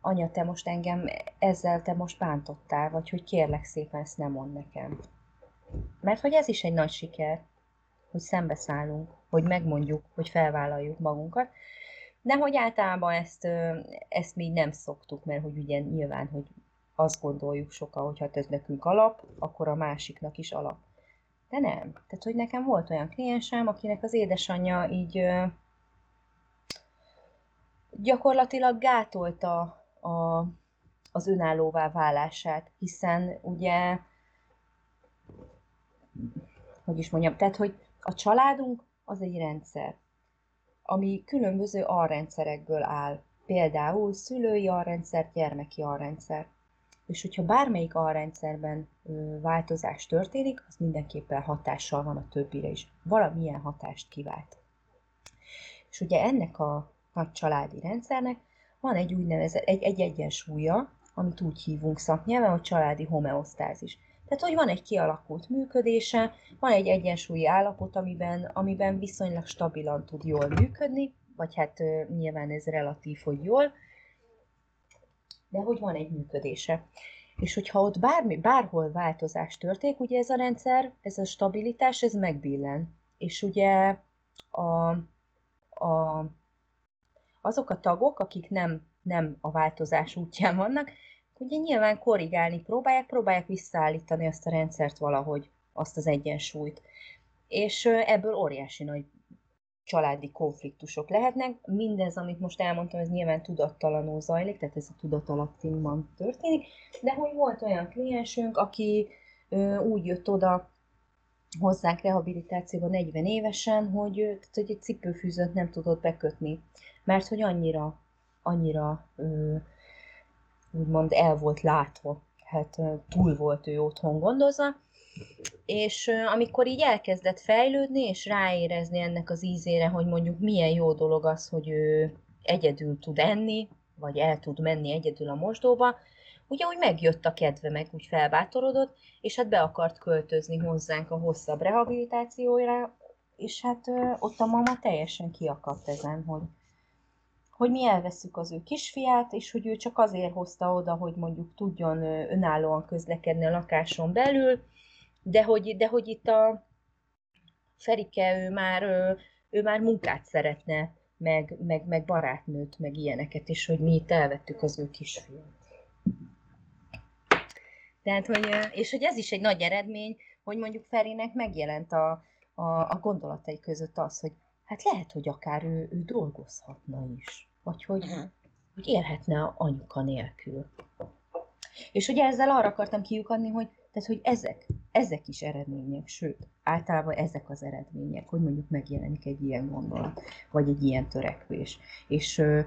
anya, te most engem ezzel te most bántottál, vagy hogy kérlek szépen ezt nem mond nekem. Mert hogy ez is egy nagy siker, hogy szembeszállunk, hogy megmondjuk, hogy felvállaljuk magunkat, de hogy általában ezt, ezt mi nem szoktuk, mert hogy ugye nyilván, hogy azt gondoljuk sokan, hogy hát ez nekünk alap, akkor a másiknak is alap. De nem. Tehát, hogy nekem volt olyan kliensem, akinek az édesanyja így ö, gyakorlatilag gátolta a, az önállóvá válását, hiszen ugye, hogy is mondjam, tehát, hogy a családunk az egy rendszer, ami különböző alrendszerekből áll. Például szülői alrendszer, gyermeki alrendszer és hogyha bármelyik alrendszerben változás történik, az mindenképpen hatással van a többire is. Valamilyen hatást kivált. És ugye ennek a nagy családi rendszernek van egy úgynevezett, egy, egy egyensúlya, amit úgy hívunk szaknyelven, hogy családi homeosztázis. Tehát, hogy van egy kialakult működése, van egy egyensúlyi állapot, amiben, amiben viszonylag stabilan tud jól működni, vagy hát nyilván ez relatív, hogy jól, de hogy van egy működése. És hogyha ott bármi, bárhol változás történik, ugye ez a rendszer, ez a stabilitás, ez megbillen. És ugye a, a, azok a tagok, akik nem, nem a változás útján vannak, ugye nyilván korrigálni próbálják, próbálják visszaállítani azt a rendszert valahogy, azt az egyensúlyt. És ebből óriási nagy családi konfliktusok lehetnek. Mindez, amit most elmondtam, ez nyilván tudattalanul zajlik, tehát ez a tudatalattinkban történik, de hogy volt olyan kliensünk, aki ö, úgy jött oda hozzánk rehabilitációba 40 évesen, hogy, tehát, hogy egy cipőfűzőt nem tudott bekötni, mert hogy annyira, annyira ö, úgymond el volt látva, hát túl volt ő otthon gondozva, és amikor így elkezdett fejlődni, és ráérezni ennek az ízére, hogy mondjuk milyen jó dolog az, hogy ő egyedül tud enni, vagy el tud menni egyedül a mosdóba, ugye úgy megjött a kedve, meg úgy felbátorodott, és hát be akart költözni hozzánk a hosszabb rehabilitációra, és hát ott a mama teljesen kiakadt ezen, hogy, hogy mi elveszük az ő kisfiát, és hogy ő csak azért hozta oda, hogy mondjuk tudjon önállóan közlekedni a lakáson belül, de hogy, de hogy itt a Ferike, ő már, ő már munkát szeretne, meg, meg, meg barátnőt, meg ilyeneket, és hogy mi itt elvettük az ő kisfiát. Tehát, hogy, és hogy ez is egy nagy eredmény, hogy mondjuk Ferinek megjelent a, a, a gondolatai között az, hogy hát lehet, hogy akár ő, ő dolgozhatna is, vagy hogy, uh-huh. hogy élhetne anyuka nélkül. És ugye ezzel arra akartam kiukadni, hogy tehát, hogy ezek, ezek is eredmények, sőt, általában ezek az eredmények, hogy mondjuk megjelenik egy ilyen gondolat, vagy egy ilyen törekvés. És ö,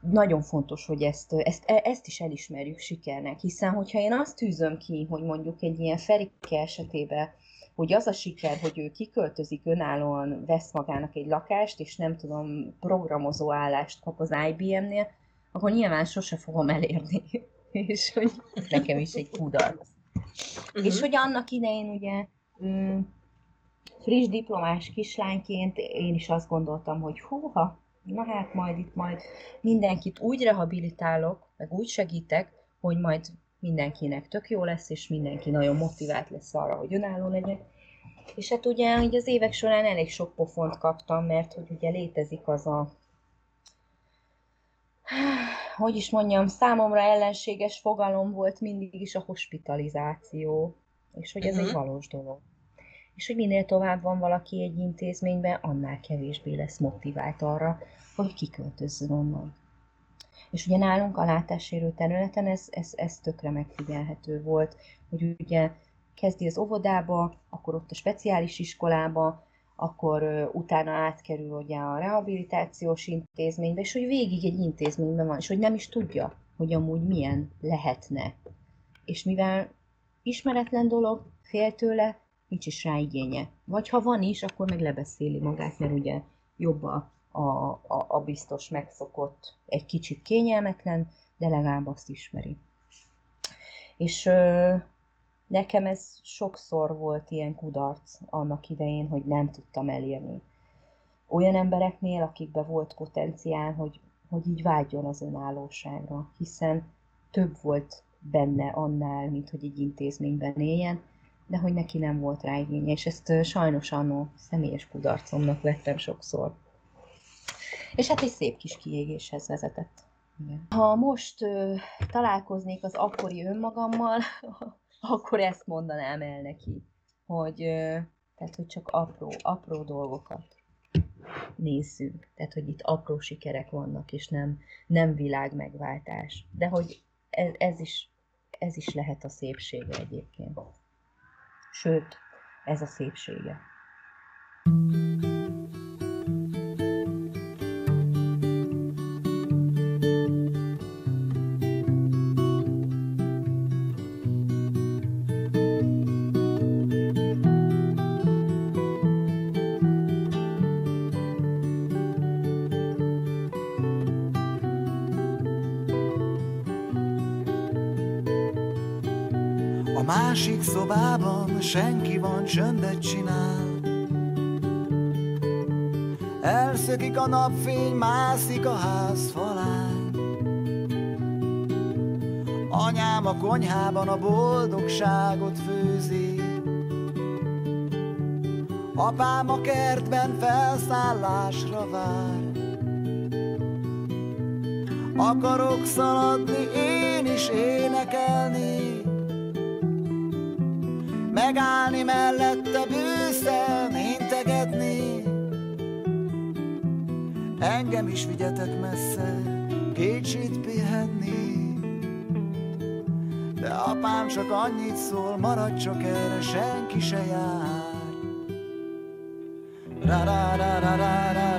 nagyon fontos, hogy ezt, ezt, e, ezt is elismerjük sikernek, hiszen hogyha én azt tűzöm ki, hogy mondjuk egy ilyen Ferike esetében, hogy az a siker, hogy ő kiköltözik önállóan, vesz magának egy lakást, és nem tudom, programozó állást kap az IBM-nél, akkor nyilván sose fogom elérni. és hogy nekem is egy kudarc. Uh-huh. És hogy annak idején ugye friss diplomás kislányként én is azt gondoltam, hogy húha, na hát majd itt majd mindenkit úgy rehabilitálok, meg úgy segítek, hogy majd mindenkinek tök jó lesz, és mindenki nagyon motivált lesz arra, hogy önálló legyen. És hát ugye hogy az évek során elég sok pofont kaptam, mert hogy ugye létezik az a hogy is mondjam, számomra ellenséges fogalom volt mindig is a hospitalizáció, és hogy ez uh-huh. egy mhm. valós dolog. És hogy minél tovább van valaki egy intézményben, annál kevésbé lesz motivált arra, hogy kiköltözzön onnan. És ugye nálunk a látássérő területen ez, ez, ez tökre megfigyelhető volt, hogy ugye kezdi az óvodába, akkor ott a speciális iskolába, akkor utána átkerül ugye a rehabilitációs intézménybe, és hogy végig egy intézményben van, és hogy nem is tudja, hogy amúgy milyen lehetne. És mivel ismeretlen dolog, fél tőle, nincs is rá igénye. Vagy ha van is, akkor meg lebeszéli magát, mert ugye jobb a, a, a, a biztos megszokott, egy kicsit kényelmetlen, de legalább azt ismeri. És Nekem ez sokszor volt ilyen kudarc annak idején, hogy nem tudtam elérni. Olyan embereknél, akikben volt potenciál, hogy, hogy így vágyjon az önállóságra, hiszen több volt benne annál, mint hogy egy intézményben éljen, de hogy neki nem volt rá igénye, és ezt sajnos annó személyes kudarcomnak vettem sokszor. És hát egy szép kis kiégéshez vezetett. Igen. Ha most ö, találkoznék az akkori önmagammal, akkor ezt mondanám el neki, hogy, tehát, hogy csak apró, apró dolgokat nézzünk. Tehát, hogy itt apró sikerek vannak, és nem, nem világ megváltás. De hogy ez, ez, is, ez is lehet a szépsége egyébként. Sőt, ez a szépsége. thank you másik szobában senki van, csöndet csinál. Elszökik a napfény, mászik a ház falán. Anyám a konyhában a boldogságot főzi. Apám a kertben felszállásra vár. Akarok szaladni, én is énekelni, megállni mellette bőszen, integetni. Engem is vigyetek messze, kicsit pihenni. De apám csak annyit szól, maradj csak erre, senki se jár. Ra ra ra ra ra ra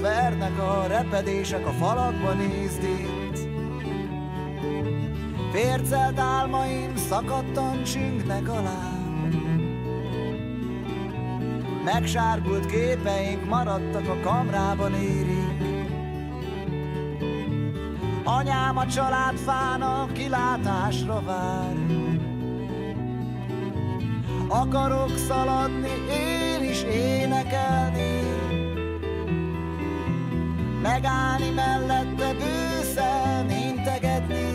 Vernek a repedések a falakba nézd itt. Vércelt álmaim szakadtan csingnek alá Megsárgult képeink maradtak a kamrában érik. Anyám a családfának kilátásra vár. Akarok szaladni, én is énekelni Megállni mellette bőszen, integetni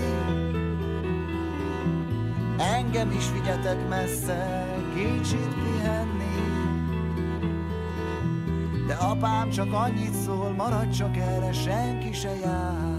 Engem is vigyetek messze, kicsit pihenni. De apám csak annyit szól, maradj csak erre, senki se jár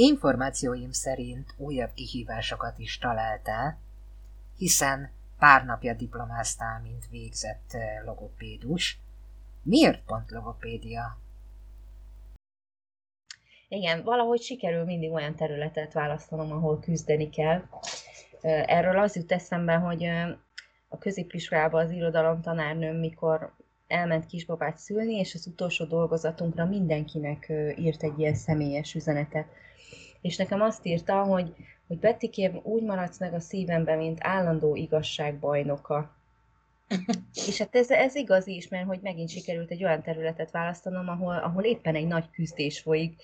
Információim szerint újabb kihívásokat is találtál, hiszen pár napja diplomáztál, mint végzett logopédus. Miért pont logopédia? Igen, valahogy sikerül mindig olyan területet választanom, ahol küzdeni kell. Erről az jut eszembe, hogy a középiskolában az irodalom tanárnőm, mikor elment kisbabát szülni, és az utolsó dolgozatunkra mindenkinek írt egy ilyen személyes üzenetet. És nekem azt írta, hogy, hogy Bettikém, úgy maradsz meg a szívemben, mint állandó igazság bajnoka. És hát ez, ez igaz is, mert hogy megint sikerült egy olyan területet választanom, ahol, ahol éppen egy nagy küzdés folyik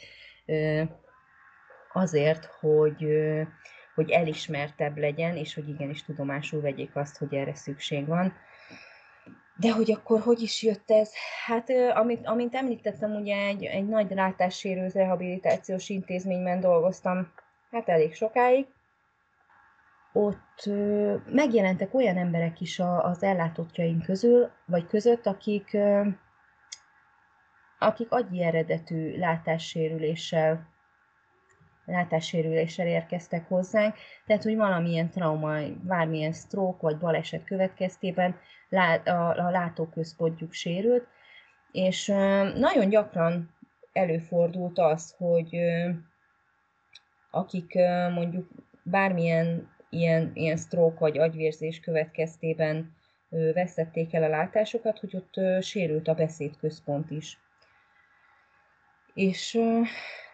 azért, hogy, hogy elismertebb legyen, és hogy igenis tudomásul vegyék azt, hogy erre szükség van. De hogy akkor hogy is jött ez? Hát, amit, amint említettem, ugye egy, egy nagy látássérült rehabilitációs intézményben dolgoztam, hát elég sokáig. Ott megjelentek olyan emberek is az ellátottjaink közül, vagy között, akik, akik agyi eredetű látássérüléssel látássérüléssel érkeztek hozzánk, tehát hogy valamilyen trauma, bármilyen stroke vagy baleset következtében a látóközpontjuk sérült, és nagyon gyakran előfordult az, hogy akik mondjuk bármilyen ilyen, ilyen stroke vagy agyvérzés következtében veszették el a látásokat, hogy ott sérült a beszédközpont is. És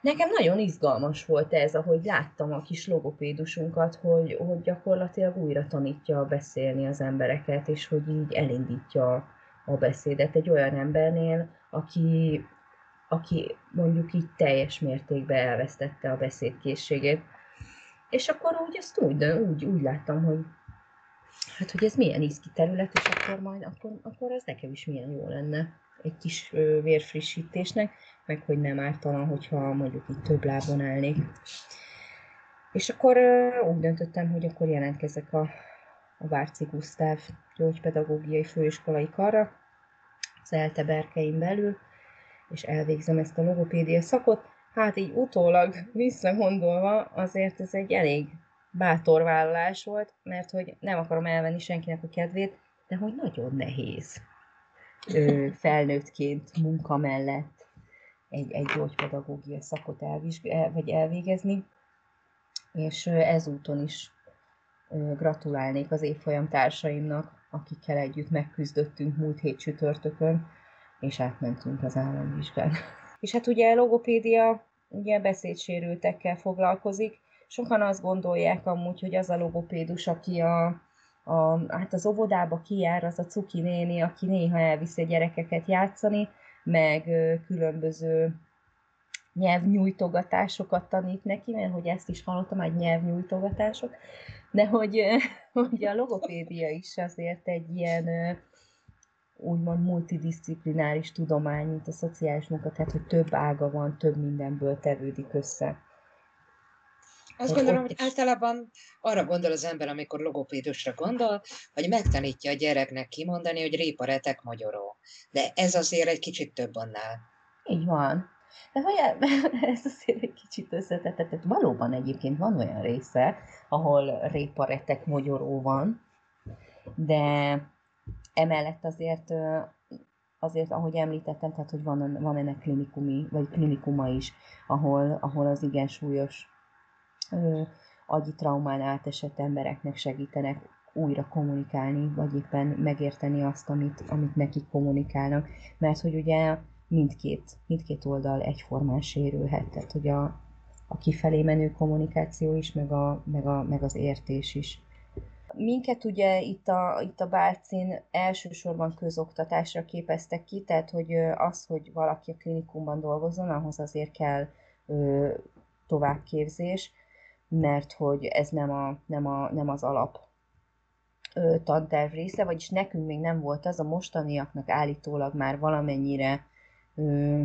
nekem nagyon izgalmas volt ez, ahogy láttam a kis logopédusunkat, hogy, hogy gyakorlatilag újra tanítja beszélni az embereket, és hogy így elindítja a beszédet egy olyan embernél, aki, aki mondjuk így teljes mértékben elvesztette a beszédkészségét. És akkor úgy ezt úgy, úgy, úgy láttam, hogy hát, hogy ez milyen izgi terület, és akkor majd, akkor, akkor ez nekem is milyen jó lenne egy kis vérfrissítésnek, meg hogy nem ártalan, hogyha mondjuk itt több lábon állnék. És akkor úgy döntöttem, hogy akkor jelentkezek a, a Várci Gusztáv gyógypedagógiai főiskolai karra, az ELTE berkein belül, és elvégzem ezt a logopédia szakot. Hát így utólag visszagondolva azért ez egy elég bátor vállalás volt, mert hogy nem akarom elvenni senkinek a kedvét, de hogy nagyon nehéz felnőttként munka mellett egy, egy gyógypedagógia szakot elvizsgál, vagy elvégezni, és ezúton is gratulálnék az évfolyam társaimnak, akikkel együtt megküzdöttünk múlt hét csütörtökön, és átmentünk az államvizsgán. És hát ugye a logopédia ugye beszédsérültekkel foglalkozik. Sokan azt gondolják amúgy, hogy az a logopédus, aki a, a, hát az óvodába kijár az a cuki néni, aki néha elviszi a gyerekeket játszani, meg különböző nyelvnyújtogatásokat tanít neki, mert hogy ezt is hallottam, hogy nyelvnyújtogatások, de hogy, hogy a logopédia is azért egy ilyen úgymond multidisziplináris tudomány, mint a szociális munka, tehát hogy több ága van, több mindenből tevődik össze. Azt gondolom, hogy általában arra gondol az ember, amikor logopédusra gondol, hogy megtanítja a gyereknek kimondani, hogy réparetek magyaró. De ez azért egy kicsit több annál. Így van. De hogy ez azért egy kicsit összetett, tehát valóban egyébként van olyan része, ahol réparetek magyaró van, de emellett azért azért, ahogy említettem, tehát hogy van, van ennek klinikumi, vagy klinikuma is, ahol, ahol az igen súlyos agyi traumán átesett embereknek segítenek újra kommunikálni, vagy éppen megérteni azt, amit, amit nekik kommunikálnak. Mert hogy ugye mindkét, mindkét oldal egyformán sérülhet, tehát hogy a, a kifelé menő kommunikáció is, meg, a, meg, a, meg az értés is. Minket ugye itt a, itt a Bálcin elsősorban közoktatásra képeztek ki, tehát hogy az, hogy valaki a klinikumban dolgozzon, ahhoz azért kell ö, továbbképzés, mert hogy ez nem, a, nem, a, nem az alap tanterv része, vagyis nekünk még nem volt az, a mostaniaknak állítólag már valamennyire ö,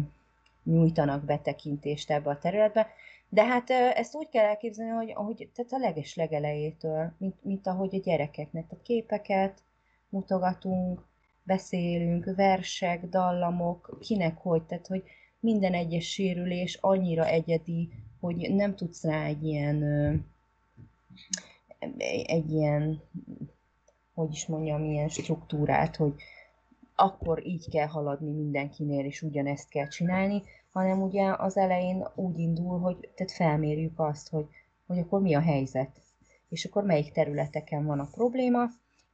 nyújtanak betekintést ebbe a területbe, de hát ezt úgy kell elképzelni, hogy, hogy tehát a leges legelejétől, mint, mint ahogy a gyerekeknek, a képeket mutogatunk, beszélünk, versek, dallamok, kinek hogy, tehát hogy minden egyes sérülés annyira egyedi, hogy nem tudsz rá egy ilyen, egy ilyen, hogy is mondjam, ilyen struktúrát, hogy akkor így kell haladni mindenkinél, és ugyanezt kell csinálni, hanem ugye az elején úgy indul, hogy tehát felmérjük azt, hogy, hogy akkor mi a helyzet, és akkor melyik területeken van a probléma,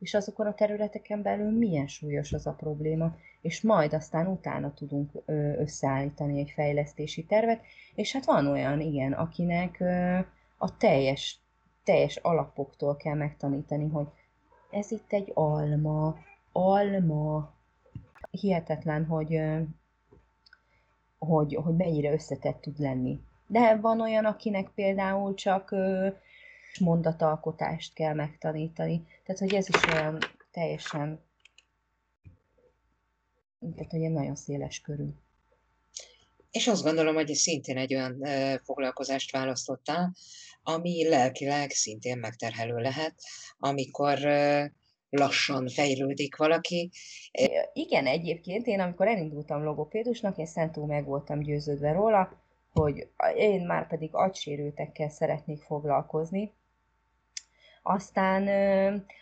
és azokon a területeken belül milyen súlyos az a probléma, és majd aztán utána tudunk összeállítani egy fejlesztési tervet, és hát van olyan, igen, akinek a teljes, teljes alapoktól kell megtanítani, hogy ez itt egy alma, alma. Hihetetlen, hogy, hogy, hogy mennyire összetett tud lenni. De van olyan, akinek például csak mondatalkotást kell megtanítani. Tehát, hogy ez is olyan teljesen, tehát, hogy nagyon széles körül. És azt gondolom, hogy szintén egy olyan foglalkozást választottál, ami lelkileg szintén megterhelő lehet, amikor lassan fejlődik valaki. Igen, egyébként én amikor elindultam logopédusnak, én szentúl meg voltam győződve róla, hogy én már pedig agysérültekkel szeretnék foglalkozni. Aztán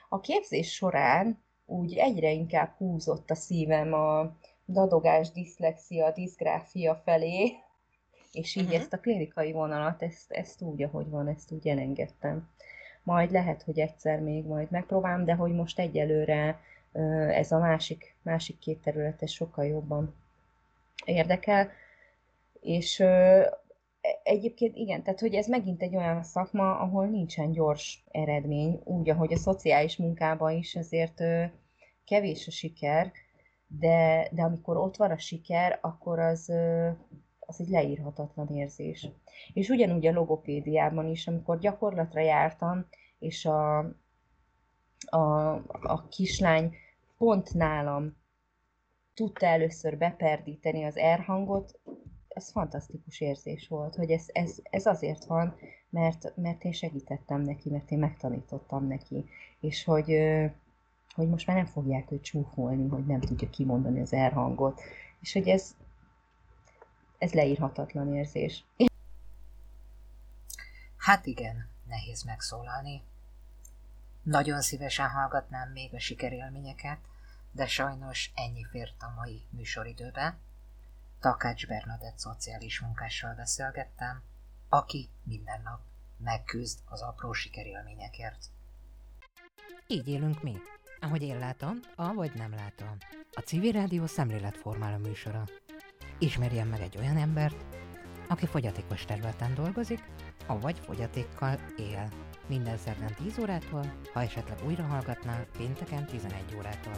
a képzés során úgy egyre inkább húzott a szívem a dadogás, diszlexia, diszgráfia felé, és így uh-huh. ezt a klinikai vonalat, ezt, ezt úgy, ahogy van, ezt úgy elengedtem. Majd lehet, hogy egyszer még majd megpróbálom, de hogy most egyelőre ez a másik, másik két terület sokkal jobban érdekel. És egyébként igen, tehát hogy ez megint egy olyan szakma, ahol nincsen gyors eredmény, úgy, ahogy a szociális munkában is azért kevés a siker, de, de amikor ott van a siker, akkor az, az egy leírhatatlan érzés. És ugyanúgy a logopédiában is, amikor gyakorlatra jártam, és a, a, a kislány pont nálam tudta először beperdíteni az R hangot, ez fantasztikus érzés volt, hogy ez, ez, ez azért van, mert, mert én segítettem neki, mert én megtanítottam neki, és hogy, hogy most már nem fogják őt csúfolni, hogy nem tudja kimondani az R hangot, és hogy ez, ez leírhatatlan érzés. Hát igen, nehéz megszólalni. Nagyon szívesen hallgatnám még a sikerélményeket, de sajnos ennyi fért a mai műsoridőbe. Takács Bernadett szociális munkással beszélgettem, aki minden nap megküzd az apró sikerélményekért. Így élünk mi, ahogy én látom, avagy nem látom. A civil rádió szemléletformáló műsora. Ismerjen meg egy olyan embert, aki fogyatékos területen dolgozik, avagy fogyatékkal él. Minden szerdán 10 órától, ha esetleg újra hallgatná, pénteken 11 órától.